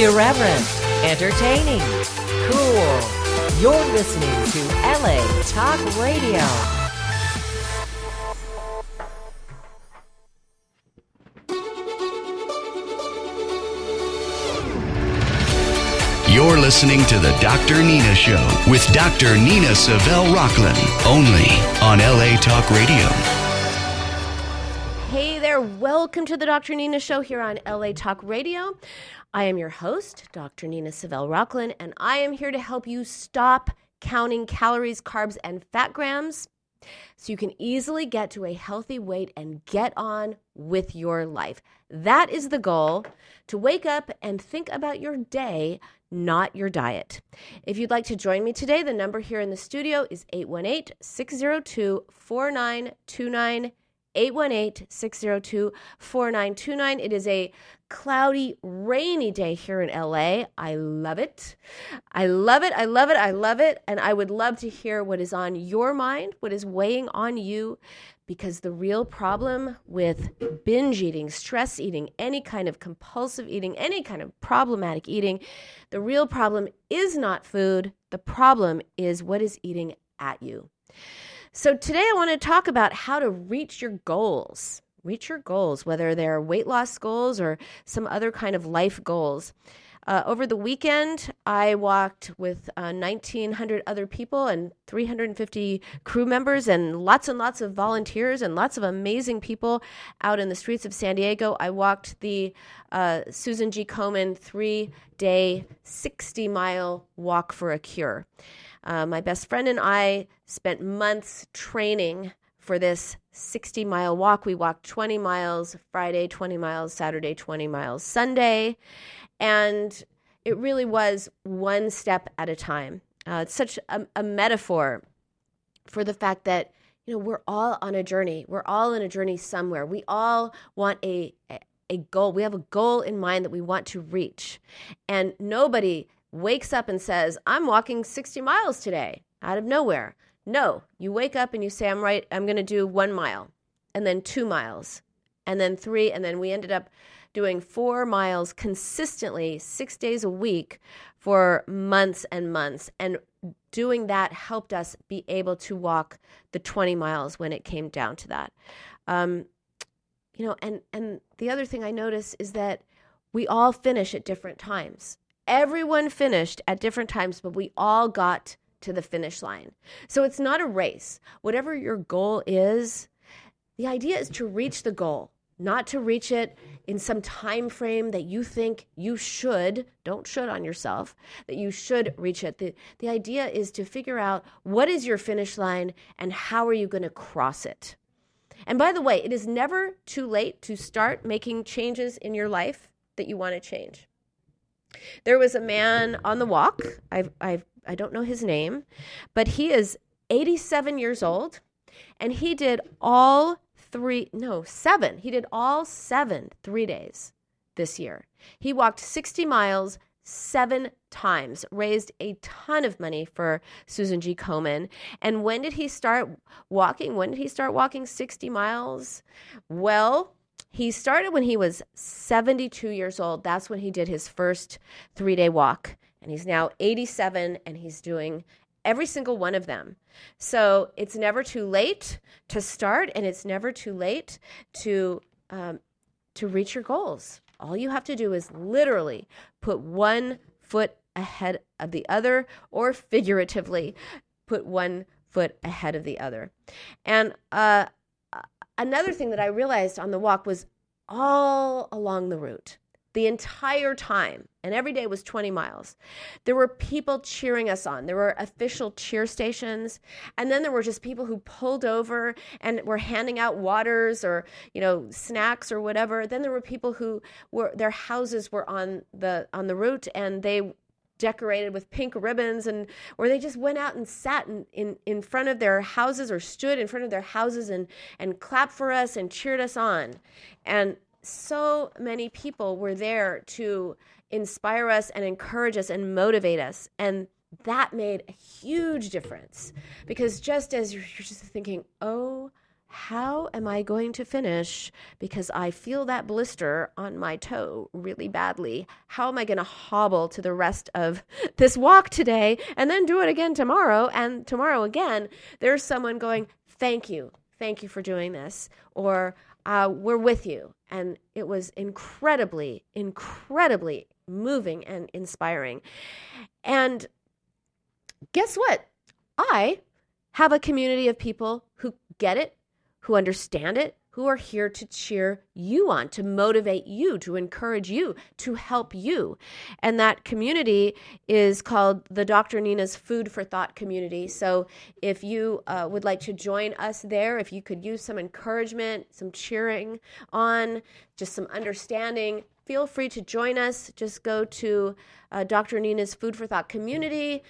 Irreverent, entertaining, cool. You're listening to LA Talk Radio. You're listening to the Dr. Nina Show with Dr. Nina Savelle Rocklin, only on LA Talk Radio. Hey there, welcome to the Dr. Nina Show here on LA Talk Radio. I am your host, Dr. Nina Savelle Rocklin, and I am here to help you stop counting calories, carbs, and fat grams so you can easily get to a healthy weight and get on with your life. That is the goal to wake up and think about your day, not your diet. If you'd like to join me today, the number here in the studio is 818 602 4929. 818 602 4929. It is a cloudy, rainy day here in LA. I love it. I love it. I love it. I love it. And I would love to hear what is on your mind, what is weighing on you, because the real problem with binge eating, stress eating, any kind of compulsive eating, any kind of problematic eating, the real problem is not food. The problem is what is eating at you. So, today I want to talk about how to reach your goals. Reach your goals, whether they're weight loss goals or some other kind of life goals. Uh, over the weekend, I walked with uh, 1,900 other people and 350 crew members, and lots and lots of volunteers and lots of amazing people out in the streets of San Diego. I walked the uh, Susan G. Komen three day, 60 mile walk for a cure. Uh, my best friend and I spent months training for this 60 mile walk. We walked 20 miles Friday, 20 miles Saturday, 20 miles Sunday. And it really was one step at a time. Uh, it's such a, a metaphor for the fact that you know we're all on a journey we're all in a journey somewhere we all want a a goal we have a goal in mind that we want to reach and nobody wakes up and says, I'm walking 60 miles today out of nowhere. No, you wake up and you say, I'm right, I'm going to do one mile, and then two miles, and then three, and then we ended up doing four miles consistently, six days a week for months and months. And doing that helped us be able to walk the 20 miles when it came down to that. Um, you know, and, and the other thing I notice is that we all finish at different times. Everyone finished at different times, but we all got to the finish line. So it's not a race. Whatever your goal is, the idea is to reach the goal, not to reach it in some time frame that you think you should, don't should on yourself, that you should reach it. The, the idea is to figure out what is your finish line and how are you going to cross it. And by the way, it is never too late to start making changes in your life that you want to change. There was a man on the walk. I I I don't know his name, but he is 87 years old, and he did all three no seven. He did all seven three days this year. He walked 60 miles seven times, raised a ton of money for Susan G. Komen. And when did he start walking? When did he start walking 60 miles? Well, he started when he was 72 years old. That's when he did his first three day walk. And he's now 87 and he's doing every single one of them. So it's never too late to start and it's never too late to, um, to reach your goals. All you have to do is literally put one foot ahead of the other or figuratively put one foot ahead of the other. And uh, another thing that I realized on the walk was all along the route, the entire time, and every day was 20 miles. There were people cheering us on. There were official cheer stations. And then there were just people who pulled over and were handing out waters or, you know, snacks or whatever. Then there were people who were their houses were on the on the route and they decorated with pink ribbons and or they just went out and sat in, in, in front of their houses or stood in front of their houses and, and clapped for us and cheered us on. And so many people were there to inspire us and encourage us and motivate us. And that made a huge difference because just as you're just thinking, oh, how am I going to finish because I feel that blister on my toe really badly? How am I going to hobble to the rest of this walk today and then do it again tomorrow and tomorrow again? There's someone going, Thank you. Thank you for doing this. Or uh, we're with you. And it was incredibly, incredibly moving and inspiring. And guess what? I have a community of people who get it, who understand it, who are here to cheer you on, to motivate you, to encourage you, to help you. And that community is called the Dr. Nina's Food for Thought community. So if you uh, would like to join us there, if you could use some encouragement, some cheering on, just some understanding, feel free to join us. Just go to uh, Dr. Nina's Food for Thought community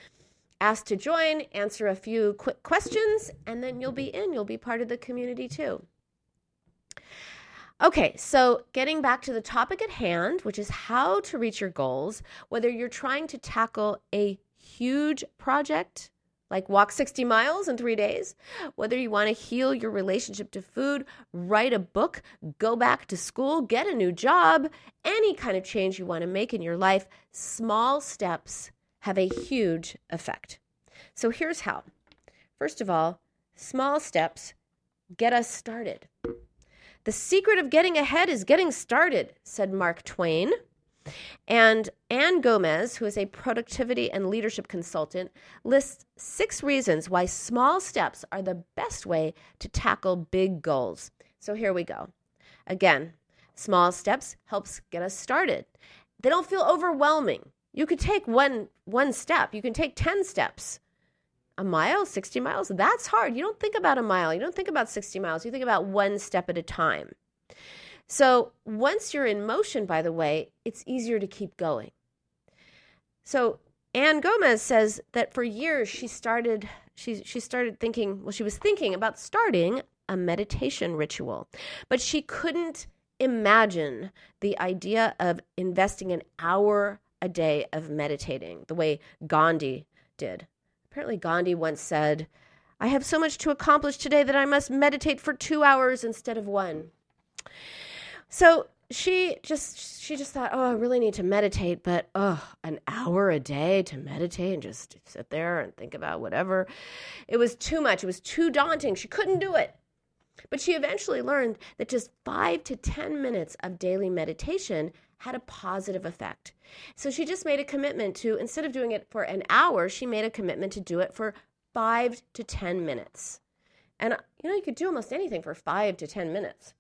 ask to join, answer a few quick questions, and then you'll be in. You'll be part of the community too. Okay, so getting back to the topic at hand, which is how to reach your goals, whether you're trying to tackle a huge project like walk 60 miles in three days, whether you want to heal your relationship to food, write a book, go back to school, get a new job, any kind of change you want to make in your life, small steps have a huge effect. So here's how. First of all, small steps get us started. The secret of getting ahead is getting started, said Mark Twain. And Anne Gomez, who is a productivity and leadership consultant, lists six reasons why small steps are the best way to tackle big goals. So here we go. Again, small steps helps get us started. They don't feel overwhelming. You could take one one step. You can take 10 steps. A mile, 60 miles, that's hard. You don't think about a mile. You don't think about 60 miles. You think about one step at a time. So, once you're in motion, by the way, it's easier to keep going. So, Anne Gomez says that for years she started she she started thinking, well she was thinking about starting a meditation ritual, but she couldn't imagine the idea of investing an hour a day of meditating, the way Gandhi did. Apparently, Gandhi once said, I have so much to accomplish today that I must meditate for two hours instead of one. So she just she just thought, oh, I really need to meditate, but oh, an hour a day to meditate and just sit there and think about whatever. It was too much. It was too daunting. She couldn't do it. But she eventually learned that just five to 10 minutes of daily meditation had a positive effect. So she just made a commitment to, instead of doing it for an hour, she made a commitment to do it for five to 10 minutes. And, you know, you could do almost anything for five to 10 minutes.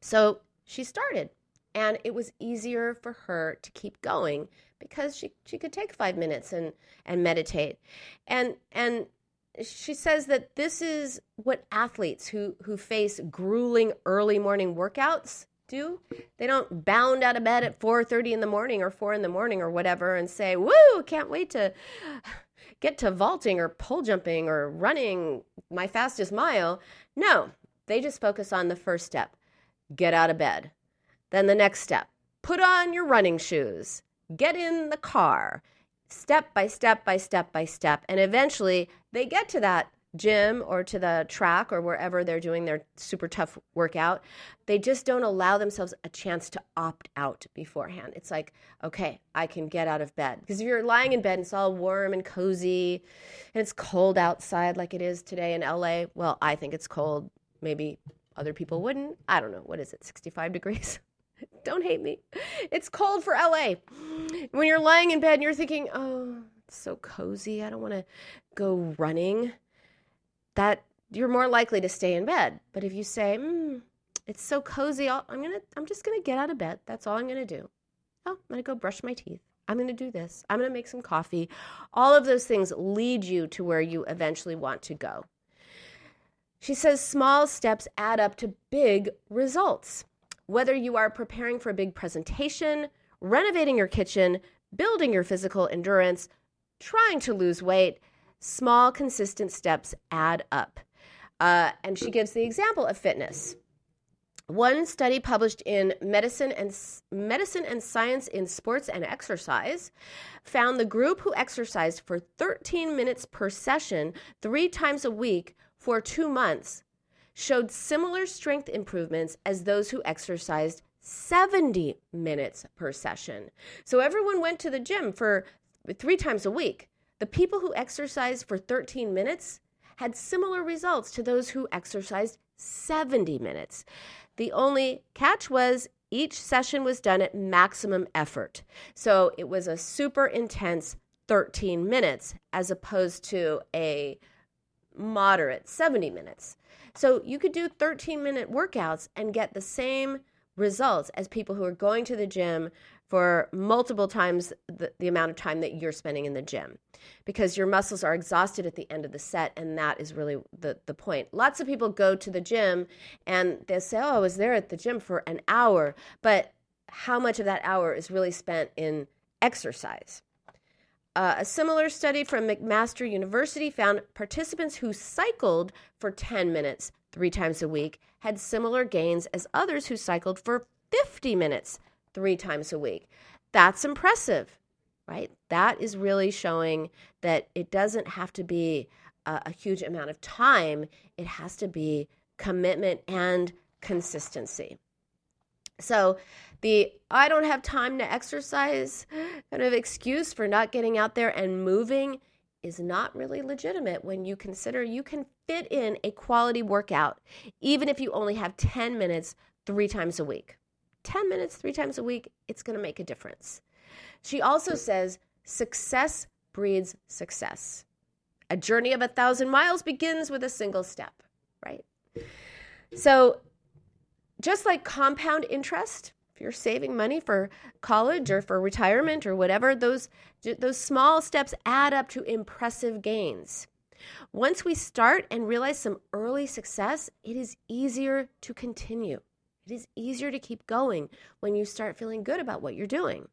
So she started, and it was easier for her to keep going because she, she could take five minutes and, and meditate. And, and she says that this is what athletes who, who face grueling early morning workouts do. They don't bound out of bed at 4:30 in the morning or 4 in the morning or whatever and say, "Woo, can't wait to get to vaulting or pole jumping or running my fastest mile." No, they just focus on the first step. Get out of bed. Then the next step. Put on your running shoes. Get in the car. Step by step by step by step and eventually they get to that gym or to the track or wherever they're doing their super tough workout, they just don't allow themselves a chance to opt out beforehand. It's like, okay, I can get out of bed. Because if you're lying in bed and it's all warm and cozy and it's cold outside like it is today in LA, well, I think it's cold. Maybe other people wouldn't. I don't know. What is it, 65 degrees? don't hate me. It's cold for LA. When you're lying in bed and you're thinking, oh, it's so cozy. I don't want to go running that you're more likely to stay in bed. But if you say, mm, it's so cozy, i am gonna, I'm just gonna get out of bed. That's all I'm gonna do. Oh, I'm gonna go brush my teeth. I'm gonna do this. I'm gonna make some coffee. All of those things lead you to where you eventually want to go. She says small steps add up to big results. Whether you are preparing for a big presentation, renovating your kitchen, building your physical endurance, trying to lose weight, Small, consistent steps add up. Uh, and she gives the example of fitness. One study published in Medicine and Medicine and Science in Sports and Exercise found the group who exercised for 13 minutes per session 3 times a week for two months showed similar strength improvements as those who exercised 70 minutes per session. So everyone went to the gym for three times a week. The people who exercised for 13 minutes had similar results to those who exercised 70 minutes. The only catch was each session was done at maximum effort. So it was a super intense 13 minutes as opposed to a moderate 70 minutes. So you could do 13 minute workouts and get the same results as people who are going to the gym for multiple times the, the, amount of time that you're spending in the gym because your muscles are exhausted at the end of the set and that is really the, the point. Lots of people go to the gym and they say oh i was there at the gym for an hour but how much of that hour is really spent in exercise? Uh, a similar study from mcmaster university found participants who cycled for 10 minutes three times a week had similar gains as others who cycled for 50 minutes three times a week. That's impressive, right? That is really showing that it doesn't have to be a, a huge amount of time, it has to be commitment and consistency. So, the I don't have time to exercise kind of excuse for not getting out there and moving is not really legitimate when you consider you can fit in a quality workout, even if you only have 10 minutes three times a week. 10 minutes three times a week, it's going to make a difference. She also says success breeds success. A journey of a thousand miles begins with a single step, right? So, just like compound interest, if you're saving money for college or for retirement or whatever, those, those small steps add up to impressive gains. Once we start and realize some early success, it is easier to continue. It is easier to keep going when you start feeling good about what you're doing.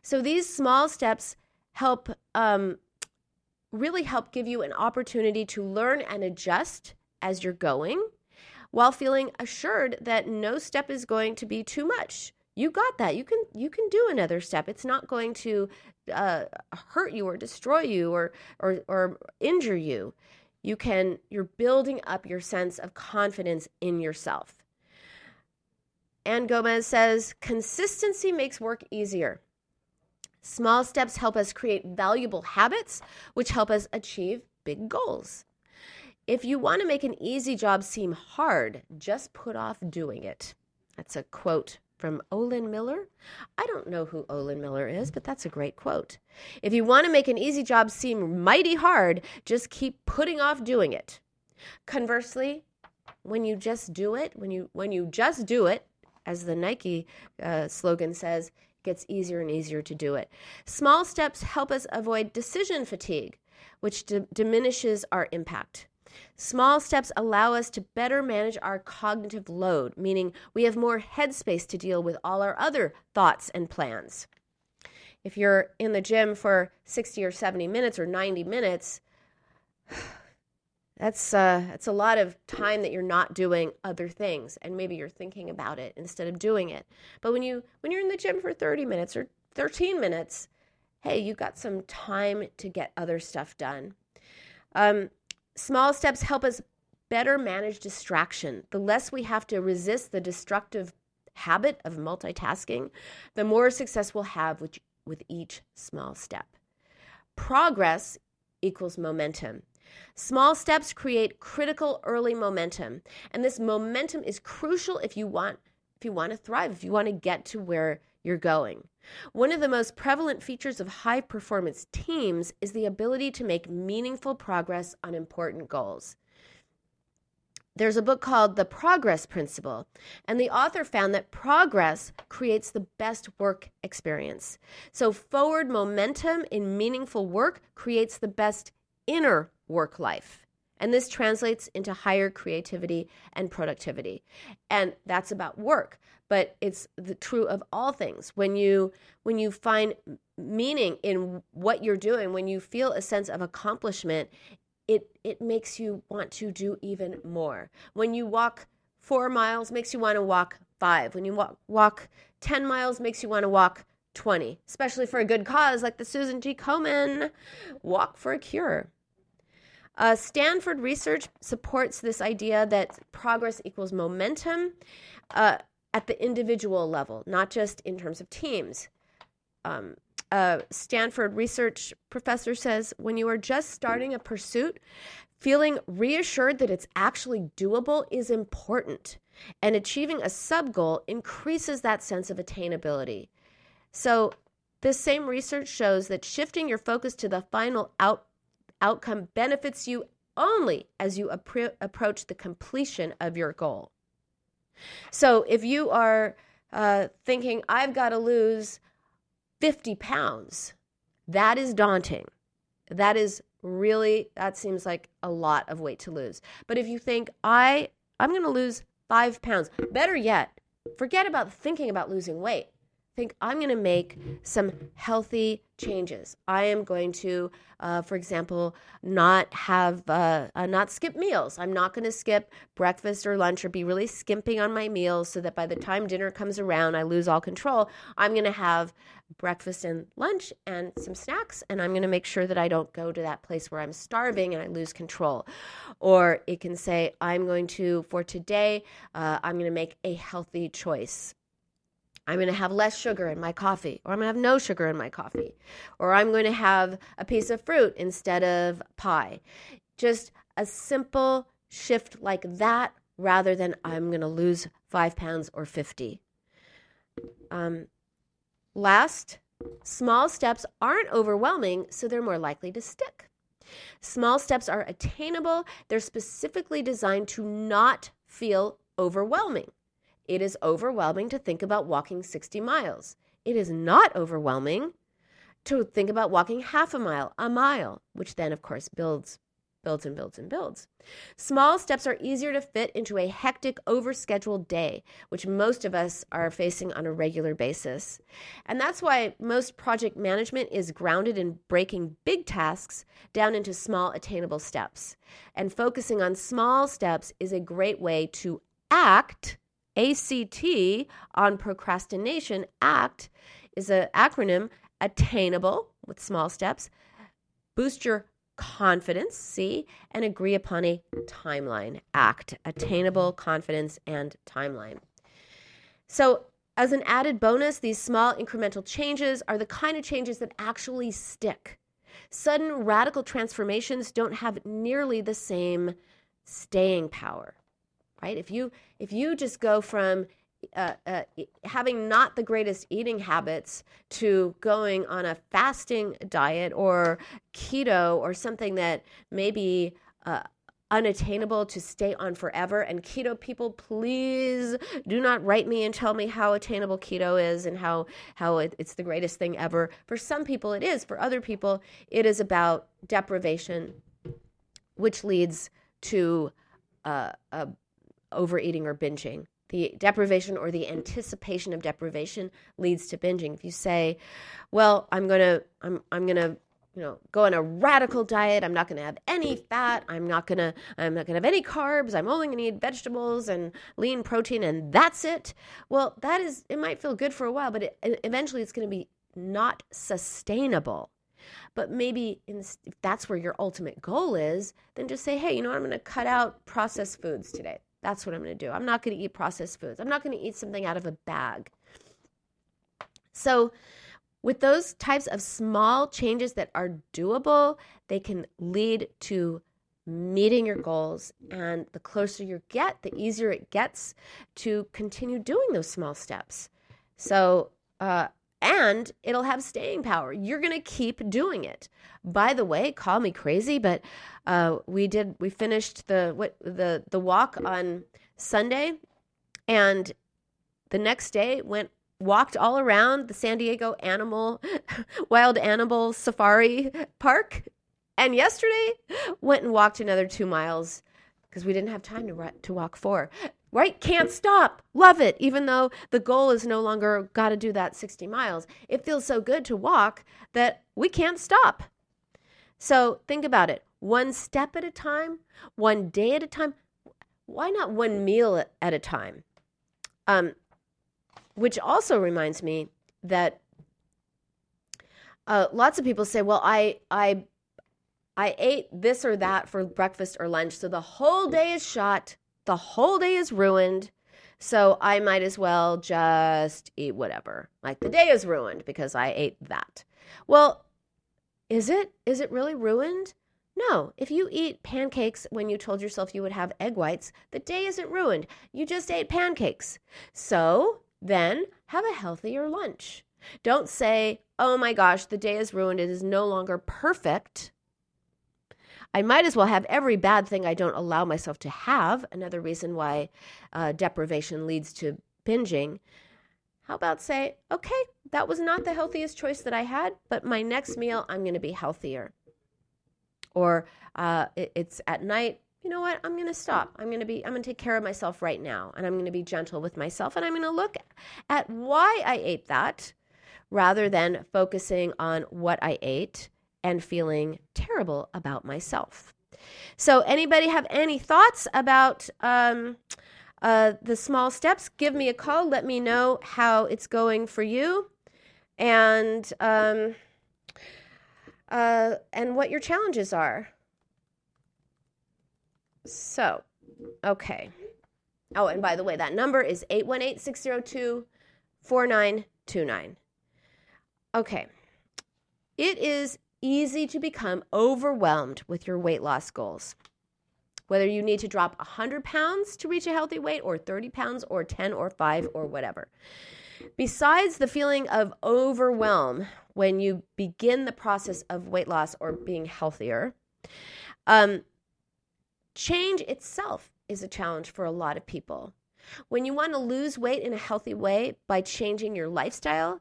So these small steps help um, really help give you an opportunity to learn and adjust as you're going while feeling assured that no step is going to be too much. You got that. You can you can do another step. It's not going to uh, hurt you or destroy you or or or injure you. You can you're building up your sense of confidence in yourself Anne Gomez says consistency makes work easier. Small steps help us create valuable habits, which help us achieve big goals. If you want to make an easy job seem hard, just put off doing it. That's a quote from Olin Miller. I don't know who Olin Miller is, but that's a great quote. If you want to make an easy job seem mighty hard, just keep putting off doing it. Conversely, when you just do it, when you when you just do it, as the Nike uh, slogan says, it gets easier and easier to do it. Small steps help us avoid decision fatigue, which d- diminishes our impact. Small steps allow us to better manage our cognitive load, meaning we have more headspace to deal with all our other thoughts and plans. If you're in the gym for 60 or 70 minutes or 90 minutes, that's uh, that's a lot of time that you're not doing other things and maybe you're thinking about it instead of doing it. But when you when you're in the gym for 30 minutes or 13 minutes hey you've got some time to get other stuff done. Um, small steps help us better manage distraction. The less we have to resist the destructive habit of multitasking the more success we'll have with, with each small step. Progress equals momentum Small steps create critical early momentum, and this momentum is crucial if you want if you want to thrive, if you want to get to where you're going. One of the most prevalent features of high performance teams is the ability to make meaningful progress on important goals. There's a book called The Progress Principle, and the author found that progress creates the best work experience. So, forward momentum in meaningful work creates the best inner work life. And this translates into higher creativity and productivity. And that's about work, but it's the true of all things. When you when you find meaning in what you're doing, when you feel a sense of accomplishment, it it makes you want to do even more. When you walk 4 miles makes you want to walk 5. When you walk walk 10 miles makes you want to walk 20, especially for a good cause like the Susan G. Komen Walk for a Cure. Uh, Stanford research supports this idea that progress equals momentum uh, at the individual level, not just in terms of teams. Um, a Stanford research professor says when you are just starting a pursuit, feeling reassured that it's actually doable is important. And achieving a sub goal increases that sense of attainability. So, this same research shows that shifting your focus to the final out, outcome benefits you only as you appro- approach the completion of your goal. So, if you are uh, thinking, I've got to lose 50 pounds, that is daunting. That is really, that seems like a lot of weight to lose. But if you think, I, I'm going to lose five pounds, better yet, forget about thinking about losing weight think I'm going to make some healthy changes. I am going to, uh, for example, not have, uh, uh, not skip meals. I'm not going to skip breakfast or lunch or be really skimping on my meals so that by the time dinner comes around, I lose all control. I'm going to have breakfast and lunch and some snacks, and I'm going to make sure that I don't go to that place where I'm starving and I lose control. Or it can say, I'm going to, for today, uh, I'm going to make a healthy choice. I'm going to have less sugar in my coffee, or I'm going to have no sugar in my coffee, or I'm going to have a piece of fruit instead of pie. Just a simple shift like that rather than I'm going to lose five pounds or 50. Um, last, small steps aren't overwhelming, so they're more likely to stick. Small steps are attainable, they're specifically designed to not feel overwhelming. It is overwhelming to think about walking 60 miles. It is not overwhelming to think about walking half a mile, a mile, which then, of course, builds, builds, and builds and builds. Small steps are easier to fit into a hectic, overscheduled day, which most of us are facing on a regular basis. And that's why most project management is grounded in breaking big tasks down into small, attainable steps. And focusing on small steps is a great way to act ACT on procrastination, ACT is an acronym attainable with small steps, boost your confidence, C, and agree upon a timeline, ACT, attainable, confidence, and timeline. So, as an added bonus, these small incremental changes are the kind of changes that actually stick. Sudden radical transformations don't have nearly the same staying power right if you if you just go from uh, uh, having not the greatest eating habits to going on a fasting diet or keto or something that may be uh, unattainable to stay on forever. And keto people, please do not write me and tell me how attainable keto is and how how it, it's the greatest thing ever. For some people, it is. For other people, it is about deprivation, which leads to uh, a overeating or binging. The deprivation or the anticipation of deprivation leads to binging. If you say, "Well, I'm to I'm I'm to you know go on a radical diet. I'm not going to have any fat. I'm not going to i'm not going to have any carbs. I'm only going to eat vegetables and lean protein and that's it. Well that is it might feel good for a while but it, eventually it's going to be not sustainable. But maybe in, if that's where your ultimate goal is then just say hey you know what? I'm going to cut out processed foods today that's what I'm going to do. I'm not going to eat processed foods. I'm not going to eat something out of a bag. So, with those types of small changes that are doable, they can lead to meeting your goals. And the closer you get, the easier it gets to continue doing those small steps. So, uh, and it'll have staying power. You're going to keep doing it. By the way, call me crazy, but uh, we did we finished the what the the walk on Sunday, and the next day went walked all around the San Diego Animal Wild Animal Safari Park, and yesterday went and walked another two miles because we didn't have time to to walk four right? Can't stop. Love it. Even though the goal is no longer got to do that 60 miles, it feels so good to walk that we can't stop. So think about it one step at a time, one day at a time. Why not one meal at a time? Um, which also reminds me that uh, lots of people say, "Well, I I I ate this or that for breakfast or lunch, so the whole day is shot, the whole day is ruined. So I might as well just eat whatever. Like the day is ruined because I ate that. Well, is it? Is it really ruined? No, if you eat pancakes when you told yourself you would have egg whites, the day isn't ruined. You just ate pancakes. So then have a healthier lunch. Don't say, oh my gosh, the day is ruined. It is no longer perfect. I might as well have every bad thing I don't allow myself to have. Another reason why uh, deprivation leads to binging. How about say, okay, that was not the healthiest choice that I had, but my next meal, I'm going to be healthier. Or uh, it, it's at night, you know what? I'm going to stop. I'm going to be, I'm going to take care of myself right now. And I'm going to be gentle with myself. And I'm going to look at why I ate that rather than focusing on what I ate and feeling terrible about myself. So, anybody have any thoughts about um, uh, the small steps? Give me a call. Let me know how it's going for you, and um, uh, and what your challenges are. So, okay. Oh, and by the way, that number is 818 602 4929. Okay. It is easy to become overwhelmed with your weight loss goals. Whether you need to drop 100 pounds to reach a healthy weight, or 30 pounds, or 10, or 5, or whatever. Besides the feeling of overwhelm when you begin the process of weight loss or being healthier, um, change itself is a challenge for a lot of people. When you want to lose weight in a healthy way by changing your lifestyle,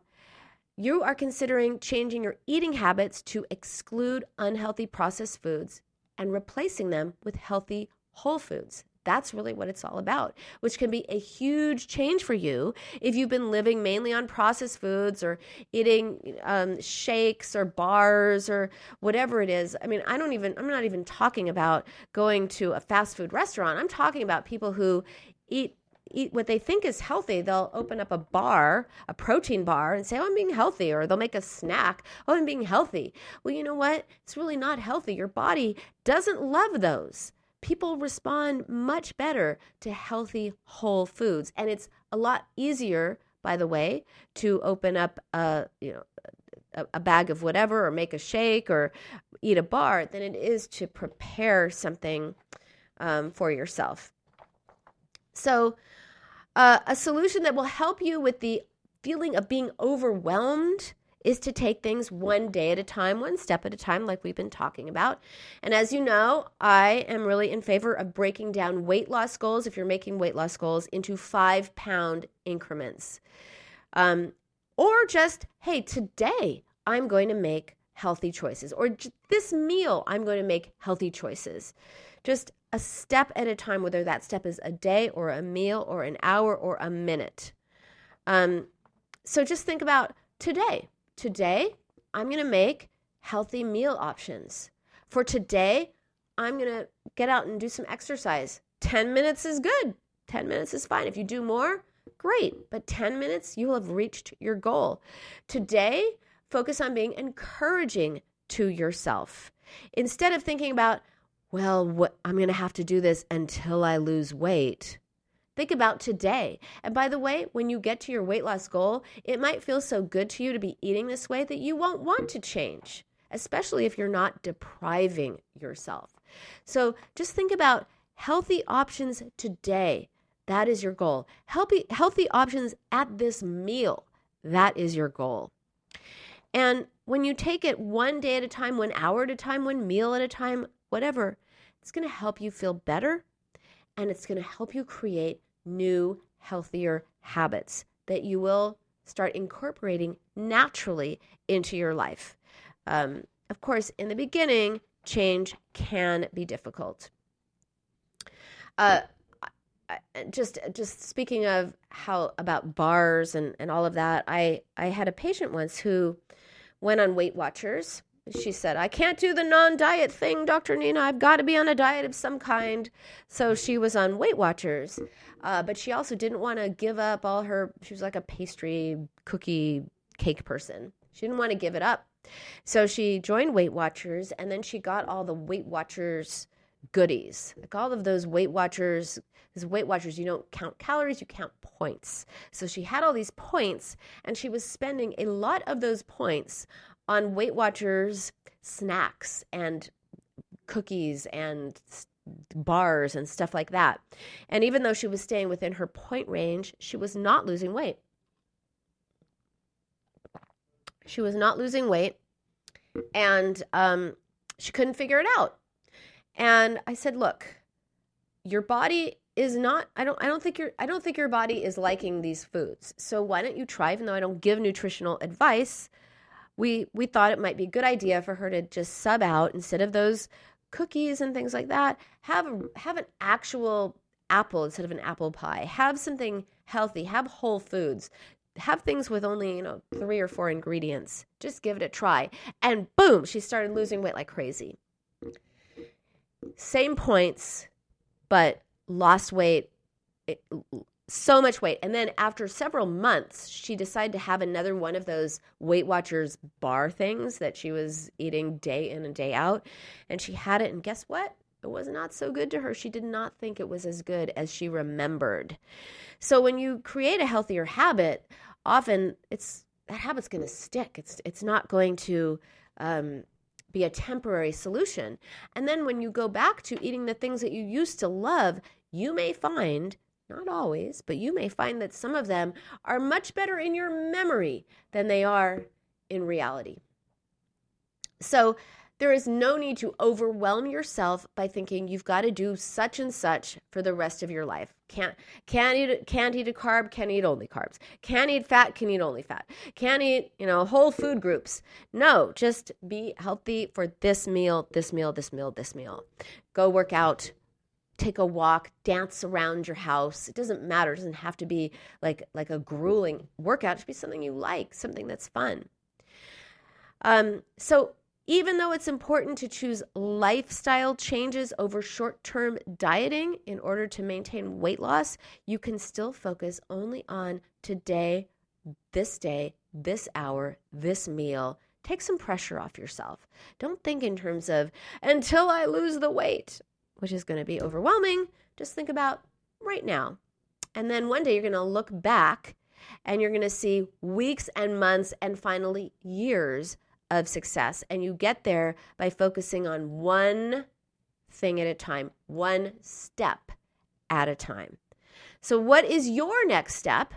you are considering changing your eating habits to exclude unhealthy processed foods and replacing them with healthy whole foods. That's really what it's all about, which can be a huge change for you if you've been living mainly on processed foods or eating um, shakes or bars or whatever it is. I mean, I don't even, I'm not even talking about going to a fast food restaurant. I'm talking about people who eat eat what they think is healthy. They'll open up a bar, a protein bar, and say, Oh, I'm being healthy. Or they'll make a snack. Oh, I'm being healthy. Well, you know what? It's really not healthy. Your body doesn't love those. People respond much better to healthy whole foods. And it's a lot easier, by the way, to open up a, you know, a, bag of whatever or make a shake or eat a bar than it is to prepare something um, for yourself. So, uh, a solution that will help you with the feeling of being overwhelmed is to take things one day at a time, one step at a time, like we've been talking about. And as you know, I am really in favor of breaking down weight loss goals, if you're making weight loss goals, into five pound increments. Um, or just, hey, today I'm going to make healthy choices, or this meal I'm going to make healthy choices. Just a step at a time, whether that step is a day or a meal or an hour or a minute. Um, so just think about today. Today, I'm going to make healthy meal options. For today, I'm going to get out and do some exercise. 10 minutes is good. 10 minutes is fine. If you do more, great. But 10 minutes, you will have reached your goal. Today, focus on being encouraging to yourself. Instead of thinking about, well, what, I'm going to have to do this until I lose weight. Think about today. And by the way, when you get to your weight loss goal, it might feel so good to you to be eating this way that you won't want to change, especially if you're not depriving yourself. So just think about healthy options today. That is your goal. Healthy, healthy options at this meal. That is your goal. And when you take it one day at a time, one hour at a time, one meal at a time, whatever, it's going to help you feel better and it's going to help you create new, healthier habits that you will start incorporating naturally into your life. Um, of course, in the beginning, change can be difficult. Uh, just just speaking of how about bars and, and all of that, I, I had a patient once who went on Weight Watchers she said, I can't do the non diet thing, Dr. Nina. I've got to be on a diet of some kind. So she was on Weight Watchers. Uh, but she also didn't want to give up all her, she was like a pastry, cookie, cake person. She didn't want to give it up. So she joined Weight Watchers and then she got all the Weight Watchers goodies. Like all of those Weight Watchers, because Weight Watchers, you don't count calories, you count points. So she had all these points and she was spending a lot of those points on Weight Watchers snacks and cookies and bars and stuff like that. And even though she was staying within her point range, she was not losing weight. She was not losing weight and um, she couldn't figure it out. And I said, "Look, your body is not I don't I don't think your I don't think your body is liking these foods. So why don't you try even though I don't give nutritional advice, we we thought it might be a good idea for her to just sub out instead of those cookies and things like that, have have an actual apple instead of an apple pie. Have something healthy, have whole foods have things with only, you know, three or four ingredients. Just give it a try. And boom, she started losing weight like crazy. Same points, but lost weight, it, so much weight. And then after several months, she decided to have another one of those Weight Watchers bar things that she was eating day in and day out. And she had it, and guess what? It was not so good to her. She did not think it was as good as she remembered. So when you create a healthier habit, often it's that habit's going to stick. It's it's not going to um, be a temporary solution. And then when you go back to eating the things that you used to love, you may find not always, but you may find that some of them are much better in your memory than they are in reality. So there is no need to overwhelm yourself by thinking you've got to do such and such for the rest of your life. Can't can't eat can't eat a carb, can eat only carbs. Can't eat fat, can eat only fat. Can't eat, you know, whole food groups. No, just be healthy for this meal, this meal, this meal, this meal. Go work out, take a walk, dance around your house. It doesn't matter. It doesn't have to be like like a grueling workout. It should be something you like, something that's fun. Um, so even though it's important to choose lifestyle changes over short term dieting in order to maintain weight loss, you can still focus only on today, this day, this hour, this meal. Take some pressure off yourself. Don't think in terms of until I lose the weight, which is going to be overwhelming. Just think about right now. And then one day you're going to look back and you're going to see weeks and months and finally years of success. And you get there by focusing on one thing at a time, one step at a time. So, what is your next step?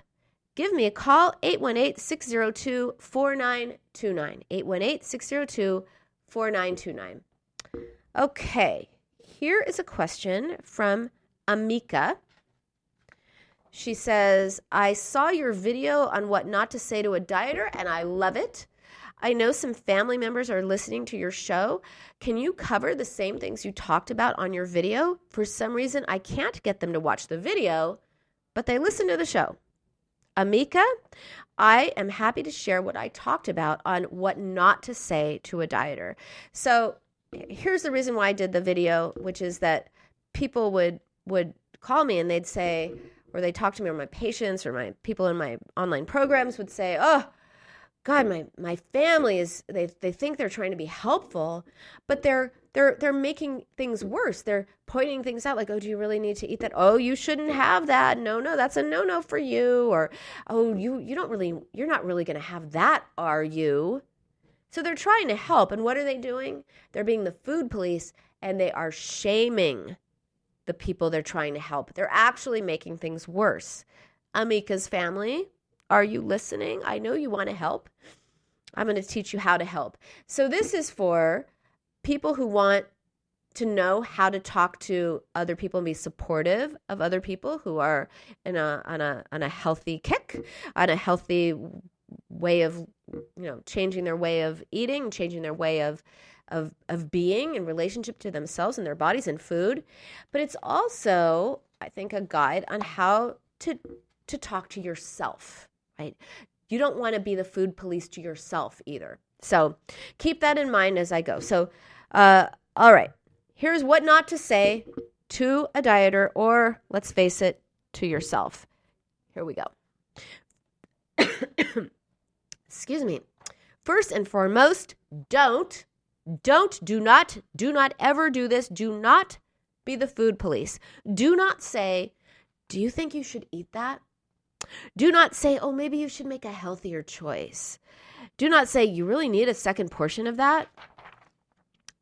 Give me a call 818 602 4929. 818 602 4929. Okay, here is a question from Amika. She says, I saw your video on what not to say to a dieter, and I love it. I know some family members are listening to your show. Can you cover the same things you talked about on your video? For some reason, I can't get them to watch the video, but they listen to the show. Amika, I am happy to share what I talked about on what not to say to a dieter. So, here's the reason why I did the video, which is that people would would call me and they'd say or they talk to me or my patients or my people in my online programs would say, "Oh, God, my my family is they they think they're trying to be helpful, but they're they're they're making things worse. They're pointing things out like, "Oh, do you really need to eat that? Oh, you shouldn't have that. No, no, that's a no-no for you." Or, "Oh, you you don't really you're not really going to have that, are you?" So they're trying to help, and what are they doing? They're being the food police and they are shaming the people they're trying to help. They're actually making things worse. Amika's family are you listening? I know you want to help. I'm going to teach you how to help. So, this is for people who want to know how to talk to other people and be supportive of other people who are in a on a on a healthy kick, on a healthy way of you know changing their way of eating, changing their way of of of being in relationship to themselves and their bodies and food. But it's also, I think, a guide on how to to talk to yourself right? You don't want to be the food police to yourself either. So keep that in mind as I go. So, uh, all right, here's what not to say to a dieter, or let's face it, to yourself. Here we go. Excuse me. first and foremost, don't, don't, do not, do not ever do this. Do not be the food police. Do not say, Do you think you should eat that? Do not say, Oh, maybe you should make a healthier choice. Do not say, You really need a second portion of that.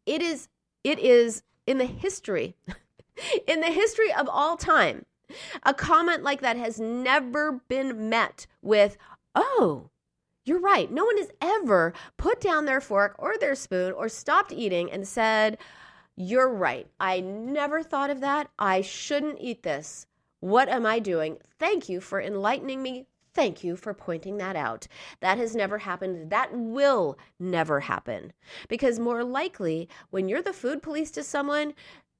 It is, it is in the history, in the history of all time, a comment like that has never been met with, Oh, you're right. No one has ever put down their fork or their spoon or stopped eating and said, You're right. I never thought of that. I shouldn't eat this. What am I doing? Thank you for enlightening me. Thank you for pointing that out. That has never happened. That will never happen. Because more likely, when you're the food police to someone,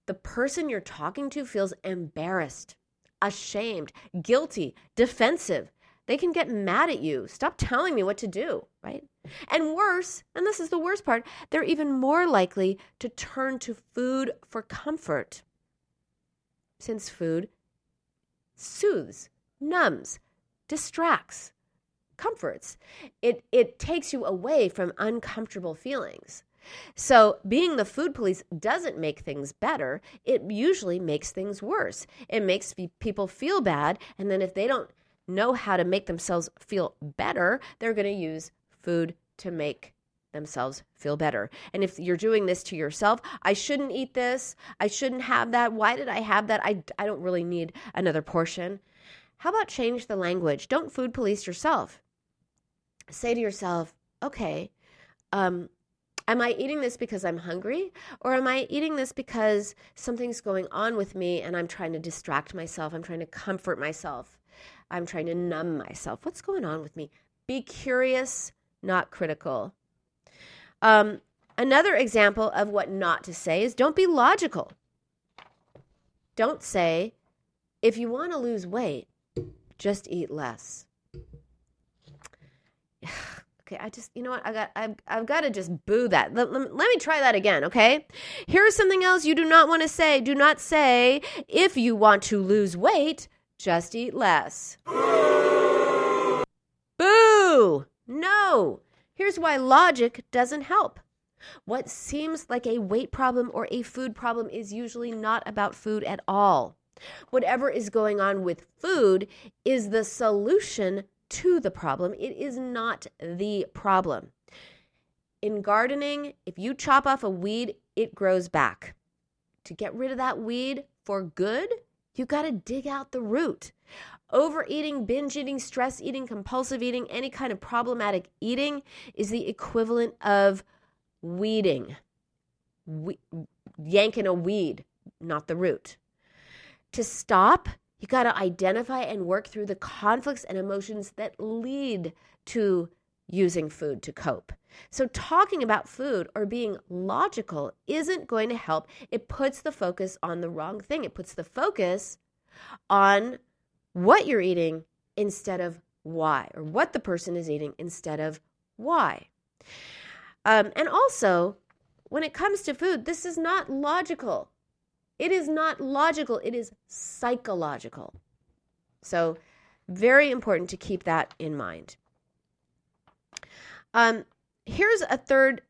the person you're talking to feels embarrassed, ashamed, guilty, defensive they can get mad at you. Stop telling me what to do, right? And worse, and this is the worst part, they're even more likely to turn to food for comfort. Since food soothes, numbs, distracts, comforts. It it takes you away from uncomfortable feelings. So, being the food police doesn't make things better. It usually makes things worse. It makes people feel bad. And then, if they don't know how to make themselves feel better, they're going to use food to make themselves feel better. And if you're doing this to yourself, I shouldn't eat this. I shouldn't have that. Why did I have that? I, I don't really need another portion. How about change the language? Don't food police yourself. Say to yourself, okay, um, am I eating this because I'm hungry? Or am I eating this because something's going on with me and I'm trying to distract myself? I'm trying to comfort myself. I'm trying to numb myself. What's going on with me? Be curious, not critical. Um, another example of what not to say is don't be logical. Don't say, if you want to lose weight, just eat less. okay, I just, you know what? I got, I've, I've got to just boo that. Let, let, let me try that again, okay? Here's something else you do not want to say. Do not say, if you want to lose weight, just eat less. Boo! No! Here's why logic doesn't help. What seems like a weight problem or a food problem is usually not about food at all. Whatever is going on with food is the solution to the problem. It is not the problem. In gardening, if you chop off a weed, it grows back. To get rid of that weed for good, you got to dig out the root. Overeating, binge eating, stress eating, compulsive eating, any kind of problematic eating is the equivalent of weeding, we- yanking a weed, not the root. To stop, you got to identify and work through the conflicts and emotions that lead to using food to cope. So, talking about food or being logical isn't going to help. It puts the focus on the wrong thing. It puts the focus on what you're eating instead of why, or what the person is eating instead of why. Um, and also, when it comes to food, this is not logical. It is not logical, it is psychological. So, very important to keep that in mind. Um, here's a third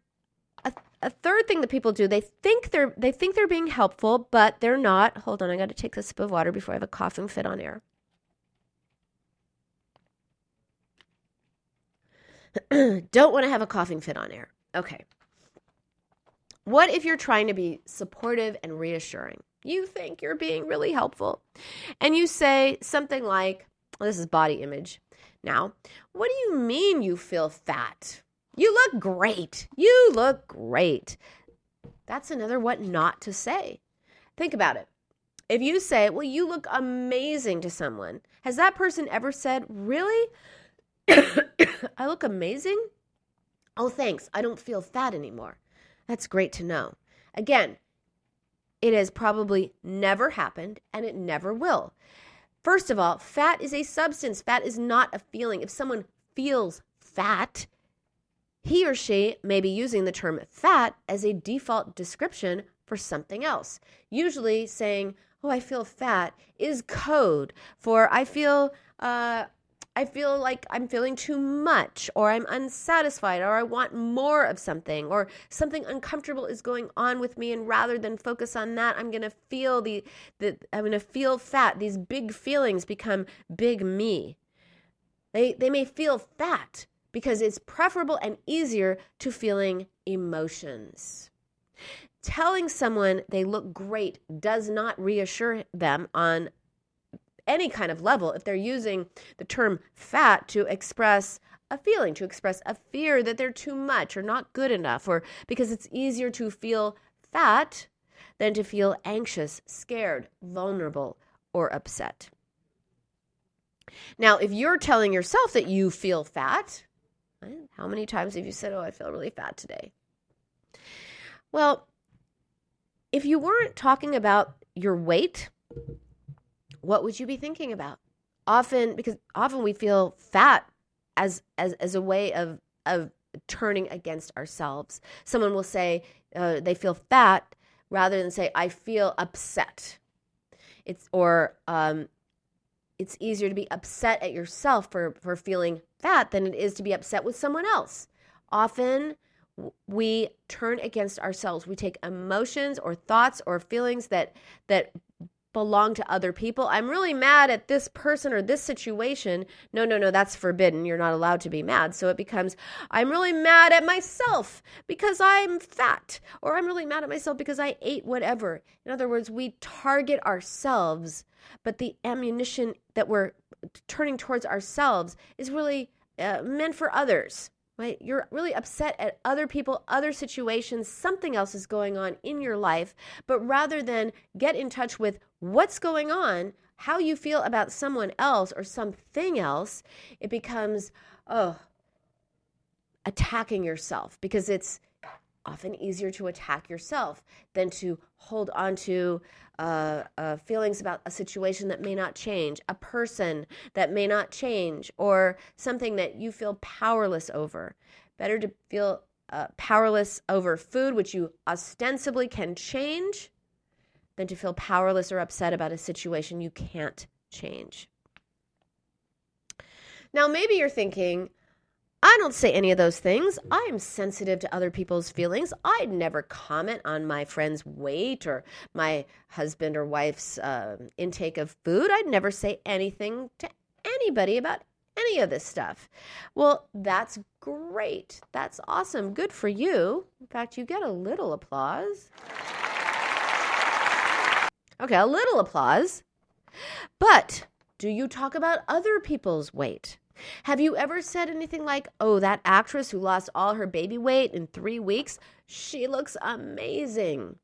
a, a third thing that people do. They think they're they think they're being helpful but they're not. Hold on i got to take a sip of water before i have a coughing fit on air. Don't want to have a coughing fit on air. Okay. What if you're trying to be supportive and reassuring? You think you're being really helpful and you say something like well, this is body image now what do you mean you feel fat you look great. You look great. That's another what not to say. Think about it. If you say, Well, you look amazing to someone, has that person ever said, Really? I look amazing? Oh, thanks. I don't feel fat anymore. That's great to know. Again, it has probably never happened and it never will. First of all, fat is a substance. Fat is not a feeling. If someone feels fat, he or she may be using the term fat as a default description for something else. Usually saying, Oh, I feel fat is code for I feel, uh, I feel like I'm feeling too much, or I'm unsatisfied, or I want more of something, or something uncomfortable is going on with me. And rather than focus on that, I'm to feel the, the I'm to feel fat. These big feelings become big me. They, they may feel fat because it's preferable and easier to feeling emotions. Telling someone they look great does not reassure them on any kind of level if they're using the term fat to express a feeling, to express a fear that they're too much or not good enough, or because it's easier to feel fat than to feel anxious, scared, vulnerable, or upset. Now, if you're telling yourself that you feel fat, how many times have you said, Oh, I feel really fat today? Well, if you weren't talking about your weight, what would you be thinking about? Often, because often we feel fat as as as a way of of turning against ourselves. Someone will say uh, they feel fat rather than say I feel upset. It's or um, it's easier to be upset at yourself for for feeling fat than it is to be upset with someone else. Often we turn against ourselves. We take emotions or thoughts or feelings that that belong to other people. I'm really mad at this person or this situation. No, no, no, that's forbidden. You're not allowed to be mad. So it becomes, I'm really mad at myself because I'm fat, or I'm really mad at myself because I ate whatever. In other words, we target ourselves, but the ammunition that we're turning towards ourselves is really uh, meant for others right? You're really upset at other people, other situations, something else is going on in your life. But rather than get in touch with what's going on, how you feel about someone else or something else, it becomes, oh, attacking yourself because it's often easier to attack yourself than to hold on to uh, uh, feelings about a situation that may not change, a person that may not change, or something that you feel powerless over. Better to feel uh, powerless over food, which you ostensibly can change, than to feel powerless or upset about a situation you can't change. Now, maybe you're thinking, I don't say any of those things. I'm sensitive to other people's feelings. I'd never comment on my friend's weight or my husband or wife's uh, intake of food. I'd never say anything to anybody about any of this stuff. Well, that's great. That's awesome. Good for you. In fact, you get a little applause. Okay, a little applause. But do you talk about other people's weight? Have you ever said anything like, oh, that actress who lost all her baby weight in three weeks, she looks amazing?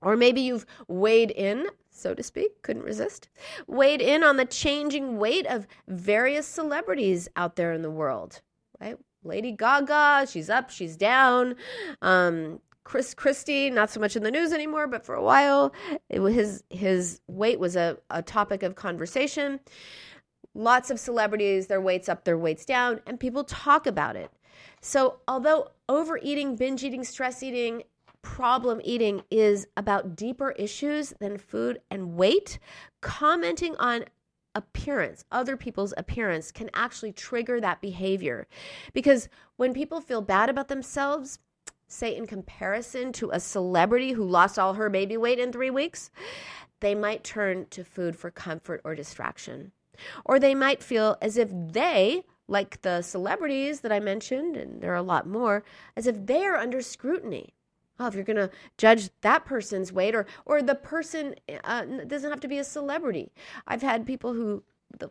Or maybe you've weighed in, so to speak, couldn't resist, weighed in on the changing weight of various celebrities out there in the world, right? Lady Gaga, she's up, she's down. Um, Chris Christie, not so much in the news anymore, but for a while, it, his his weight was a, a topic of conversation lots of celebrities, their weights up, their weights down, and people talk about it. So, although overeating, binge eating, stress eating, problem eating is about deeper issues than food and weight, commenting on appearance, other people's appearance, can actually trigger that behavior. Because when people feel bad about themselves, say in comparison to a celebrity who lost all her baby weight in three weeks, they might turn to food for comfort or distraction. Or they might feel as if they, like the celebrities that I mentioned, and there are a lot more, as if they are under scrutiny. Oh, if you're going to judge that person's weight, or or the person uh, doesn't have to be a celebrity. I've had people who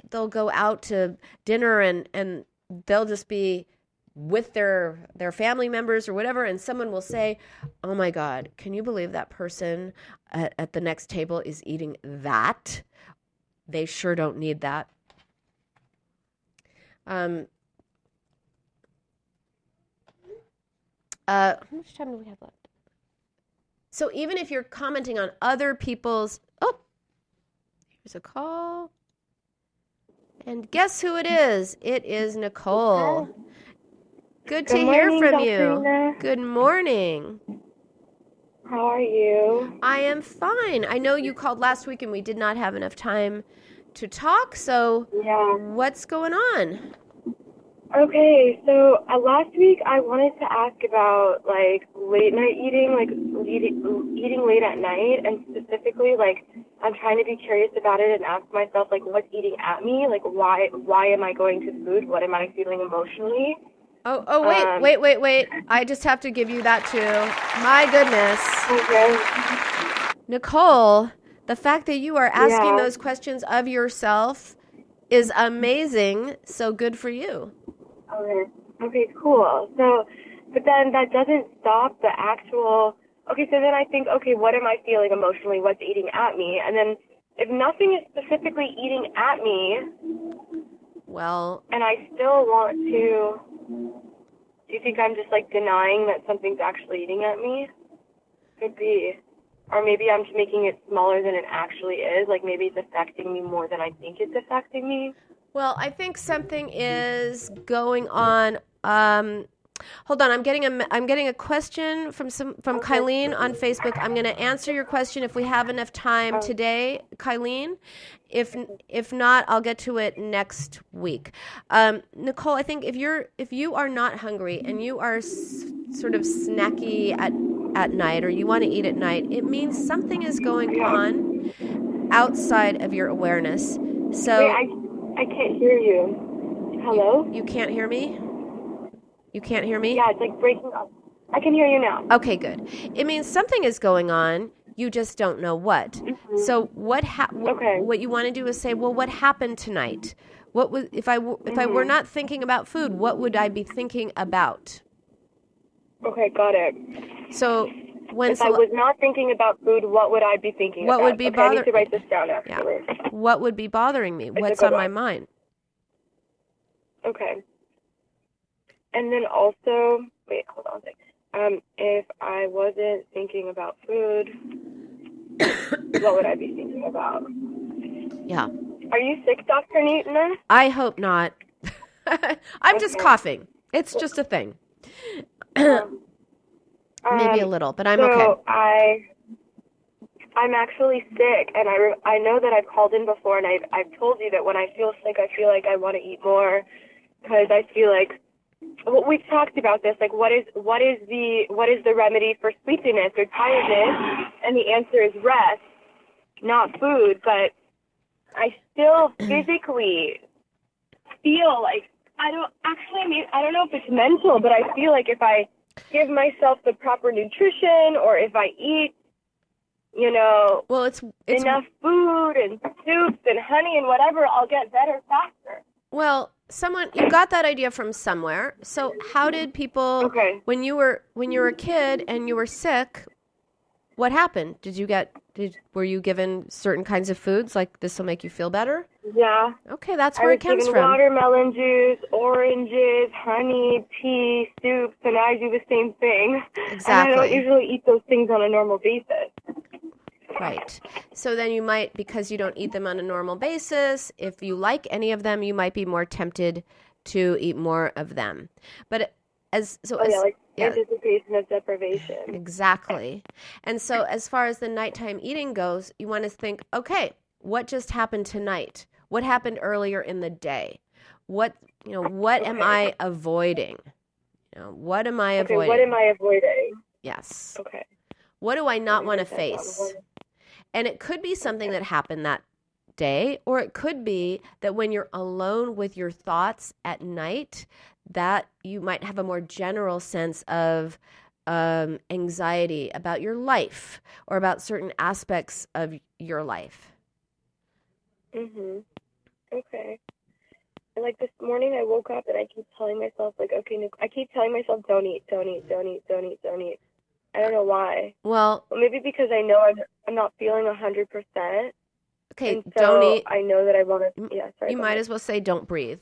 they'll go out to dinner and and they'll just be with their their family members or whatever and someone will say oh my god can you believe that person at, at the next table is eating that they sure don't need that. Um, uh, how much time do we have left? So even if you're commenting on other people's, oh, here's a call. And guess who it is? It is Nicole. Good, Good to morning, hear from Dr. you. Nina. Good morning. How are you? I am fine. I know you called last week and we did not have enough time to talk. So, Yeah. what's going on? Okay, so uh, last week I wanted to ask about like late night eating, like eating, eating late at night, and specifically like I'm trying to be curious about it and ask myself like what's eating at me, like why why am I going to food? What am I feeling emotionally? Oh, oh, wait, Um, wait, wait, wait. I just have to give you that too. My goodness. Okay. Nicole, the fact that you are asking Yeah. those questions of yourself is amazing. So good for you. Okay. Okay, cool. So, but then that doesn't stop the actual. Okay, so then I think, okay, what am I feeling emotionally? What's eating at me? And then if nothing is specifically eating at me, Well, and I still want to, do you think I'm just like denying that something's actually eating at me? Could be. Or maybe I'm just making it smaller than it actually is. Like maybe it's affecting me more than I think it's affecting me. well, I think something is going on. Um, hold on, I'm getting a I'm getting a question from some from Kylene on Facebook. I'm going to answer your question if we have enough time today, Kylene. If if not, I'll get to it next week. Um, Nicole, I think if you're if you are not hungry and you are s- sort of snacky at at night or you want to eat at night, it means something is going on outside of your awareness. So Wait, I I can't hear you. Hello? you can't hear me? You can't hear me? Yeah, it's like breaking up. I can hear you now. Okay, good. It means something is going on. You just don't know what. So what ha- Mm-hmm. Okay. what you want to do is say, well, what happened tonight? What was if I w- if I Mm-hmm. were not thinking about food, what would I be thinking about? Okay, got it. So when If I was not thinking about food, what would I be thinking What about? would be okay, I need to write this down yeah, what would be bothering me? What's good on my mind? Okay. And then also, wait, hold on a second. Um, if I wasn't thinking about food, what would I be thinking about? Yeah. Are you sick, Dr. Newton? I hope not. I'm just coughing. It's just a thing. Maybe a Um, little, but I'm so okay. I, I'm actually sick, and I, re- I know that I've called in before, and I've, I've told you that when I feel sick, I feel like I want to eat more, because I feel like, we've talked about this, like what is, what is the, what is the remedy for sleepiness or tiredness, and the answer is rest, not food, but I still physically feel like I don't actually I mean I don't know if it's mental, but I feel like if I give myself the proper nutrition or if I eat, you know, Well, it's it's enough food and soups and honey and whatever, I'll get better faster. Well, someone you got that idea from somewhere. So how did people Okay. when you were when you were a kid and you were sick, what happened? Did you get did were you given certain kinds of foods like this will make you feel better? Yeah. Okay, that's where it comes from. watermelon juice, oranges, honey, tea, soups, and I do the same thing. And I don't usually eat those things on a normal basis. Right. So then you might because you don't eat them on a normal basis, if you like any of them, you might be more tempted to eat more of them. But as so Oh as, yeah, like yeah. anticipation of deprivation. Exactly. And so, as far as the nighttime eating goes, you want to think, okay, what just happened tonight? What happened earlier in the day? What you know? What am I avoiding? You know, what am I Okay, avoiding? what am I avoiding? yes. Okay. What do I not want to face? And it could be something that happened that day, or it could be that when you're alone with your thoughts at night, that you might have a more general sense of um, anxiety about your life or about certain aspects of your life. Mhm. Okay. And like this morning, I woke up and I keep telling myself, like, okay, I keep telling myself, don't eat, don't eat, don't eat, don't eat, don't eat. I don't know why. Well, maybe because I know I'm I'm not feeling a hundred percent, okay, and so don't eat. I know that I want to. Yeah, sorry. You might as well say, don't breathe.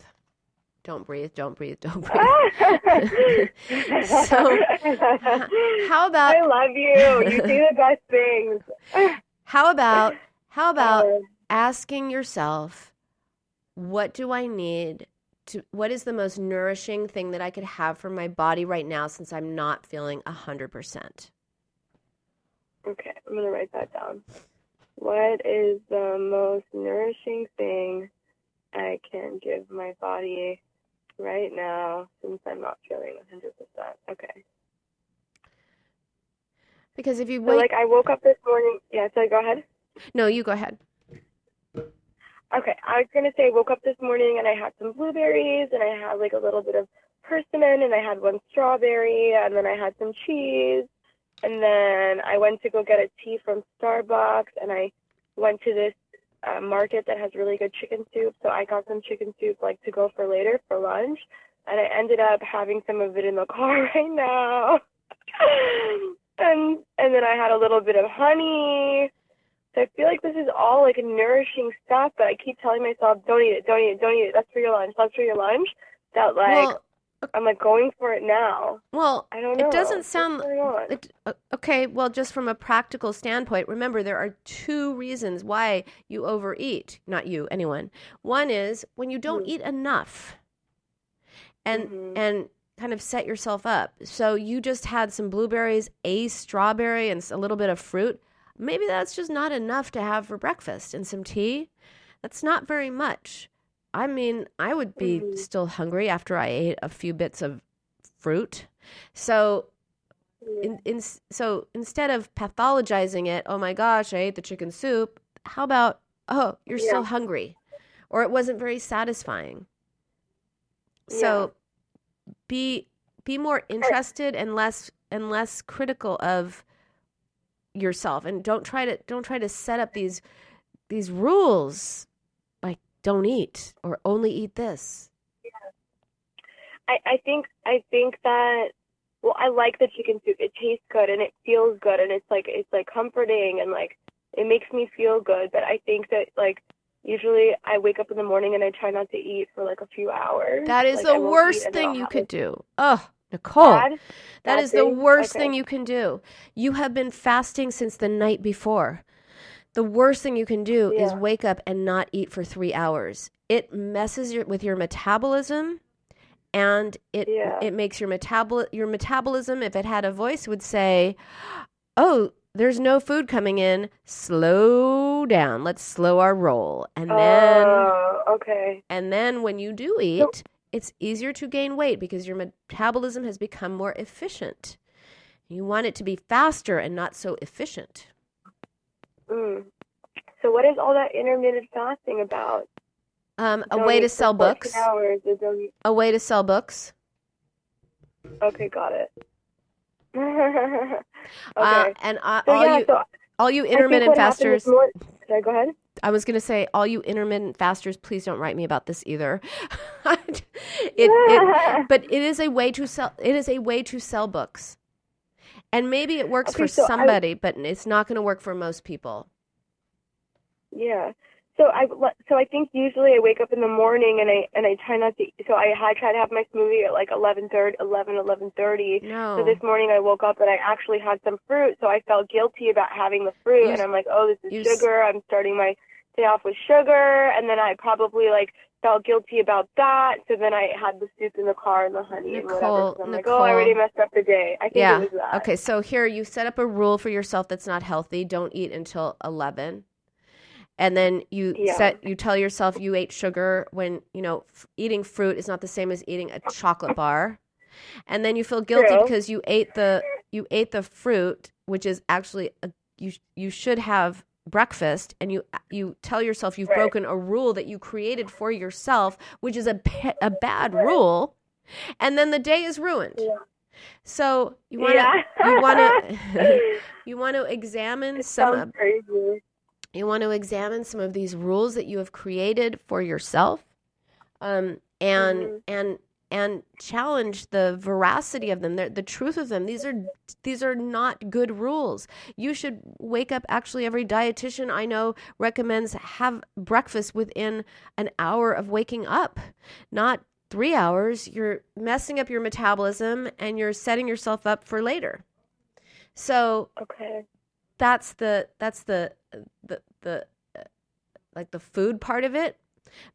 Don't breathe, don't breathe, don't breathe. So, How about I love you. You do the best things. How about how about Uh, asking yourself what do I need to what is the most nourishing thing that I could have for my body right now since I'm not feeling 100%? Okay, I'm gonna write that down. What is the most nourishing thing I can give my body right now since I'm not feeling 100%. Okay. Because if you So, like, I woke up this morning. Yeah, so go ahead. no, you go ahead. Okay, I was gonna say I woke up this morning and I had some blueberries and I had like a little bit of persimmon and I had one strawberry and then I had some cheese. And then I went to go get a tea from Starbucks and I went to this uh, market that has really good chicken soup. So I got some chicken soup like to go for later for lunch. And I ended up having some of it in the car right now. And and then I had a little bit of honey so I feel like this is all like a nourishing stuff, but I keep telling myself, don't eat it, don't eat it, don't eat it. That's for your lunch. That's for your lunch. That like well, I'm like going for it now. well, I don't know. it doesn't sound. It, okay, well, just from a practical standpoint, remember there are two reasons why you overeat. Not you, anyone. One is when you don't Mhm. eat enough, and Mhm. and kind of set yourself up. So you just had some blueberries, a strawberry, and a little bit of fruit. Maybe that's just not enough to have for breakfast and some tea. That's not very much. I mean, I would be Mhm. still hungry after I ate a few bits of fruit. So Yeah. in, in, so instead of pathologizing it, oh my gosh, I ate the chicken soup. How about, oh, you're still hungry, or it wasn't very satisfying. So be be more interested and less and less critical of yourself, and don't try to don't try to set up these these rules like don't eat or only eat this. I, I think I think that well, I like the chicken soup. It tastes good and it feels good and it's like it's like comforting and like it makes me feel good. But I think that like usually I wake up in the morning and I try not to eat for like a few hours. That is Like, the I won't eat worst thing you could do. Oh, Nicole. bad- That bad is the worst Okay. thing you can do. You have been fasting since the night before. The worst thing you can do is wake up and not eat for three hours. It messes your, with your metabolism, and it Yeah. it makes your metabol your metabolism. If it had a voice, would say, "Oh, there's no food coming in. Slow down. Let's slow our roll." And then Oh, okay. and then when you do eat, it's easier to gain weight because your metabolism has become more efficient. You want it to be faster and not so efficient. Mm. So what is all that intermittent fasting about? Um, a way to sell books. Hours, or don't eat- A way to sell books. Okay, got it. okay. Uh, and uh, so all yeah, you so all you intermittent what happened this fasters. mor- Can I go ahead? I was going to say, all you intermittent fasters, please don't write me about this either. it, it, but it is a way to sell. It is a way to sell books, and maybe it works Okay, for so I- somebody, but it's not going to work for most people. Yeah. So I so I think usually I wake up in the morning and I and I try not to. So I I try to have my smoothie at like eleven thirty, eleven eleven thirty. No. So this morning I woke up and I actually had some fruit. So I felt guilty about having the fruit, You- and I'm like, oh, this is sugar. I'm starting my day off with sugar, and then I probably like felt guilty about that. So then I had the soup in the car and the honey and whatever. Nicole, So I'm like, oh, I already messed up the day. I think yeah. it was that. Okay, so here you set up a rule for yourself that's not healthy. Don't eat until 11. And then you Yeah. set you tell yourself you ate sugar when, you know, f- eating fruit is not the same as eating a chocolate bar. And then you feel guilty True. because you ate the you ate the fruit, which is actually a, you you should have breakfast and you you tell yourself you've Right. broken a rule that you created for yourself, which is a a bad rule. And then the day is ruined. Yeah. So you want to Yeah. you want to you want to examine It some crazy. you want to examine some of these rules that you have created for yourself, um, and Mhm. and and challenge the veracity of them, the, the truth of them. These are these are not good rules. You should wake up. Actually, every dietitian I know recommends have breakfast within an hour of waking up, not three hours. You're messing up your metabolism and you're setting yourself up for later. So Okay. that's the that's the the the like the food part of it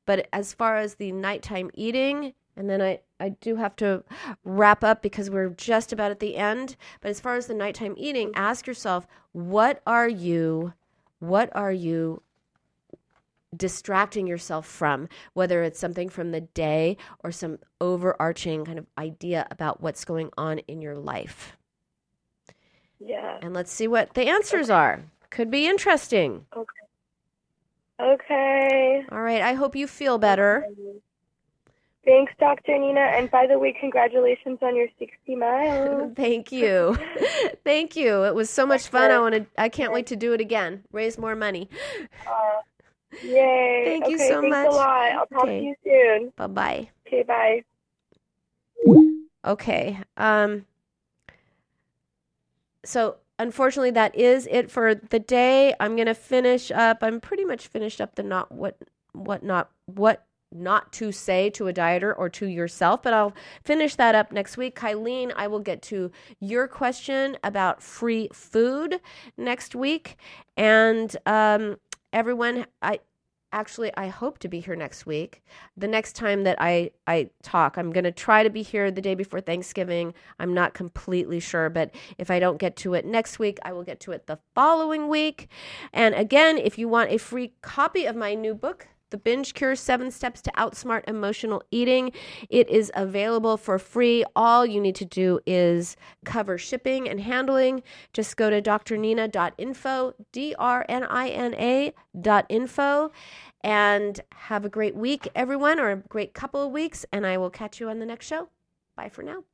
but as far as the nighttime eating and then I, I do have to wrap up because we're just about at the end but as far as the nighttime eating ask yourself what are you what are you distracting yourself from, whether it's something from the day or some overarching kind of idea about what's going on in your life. Yeah. And let's see what the answers are. Could be interesting. Okay. Okay. All right. I hope you feel better. Thanks, Dr. Nina. And by the way, congratulations on your 60 miles. Thank you. Thank you. It was so much fun. I want to I can't wait to do it again. Raise more money. Uh, yay. Thank you okay, so thanks much. a lot. I'll talk Okay. to you soon. Bye-bye. Okay, bye. Okay. Um so unfortunately that is it for the day. I'm going to finish up. I'm pretty much finished up the not what what not what not to say to a dieter or to yourself, but I'll finish that up next week. Kylene, I will get to your question about free food next week. And um, everyone, I actually I hope to be here next week. The next time that I I talk, I'm going to try to be here the day before Thanksgiving. I'm not completely sure, but if I don't get to it next week, I will get to it the following week. And again, if you want a free copy of my new book, the Binge Cure Seven Steps to Outsmart Emotional Eating. It is available for free. All you need to do is cover shipping and handling. Just go to drnina.info, D R N I N A dot info, and have a great week, everyone, or a great couple of weeks. And I will catch you on the next show. Bye for now.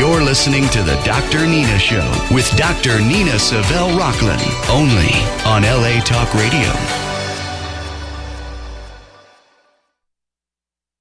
You're listening to the Dr. Nina Show with Dr. Nina Savelle Rocklin, only on LA Talk Radio.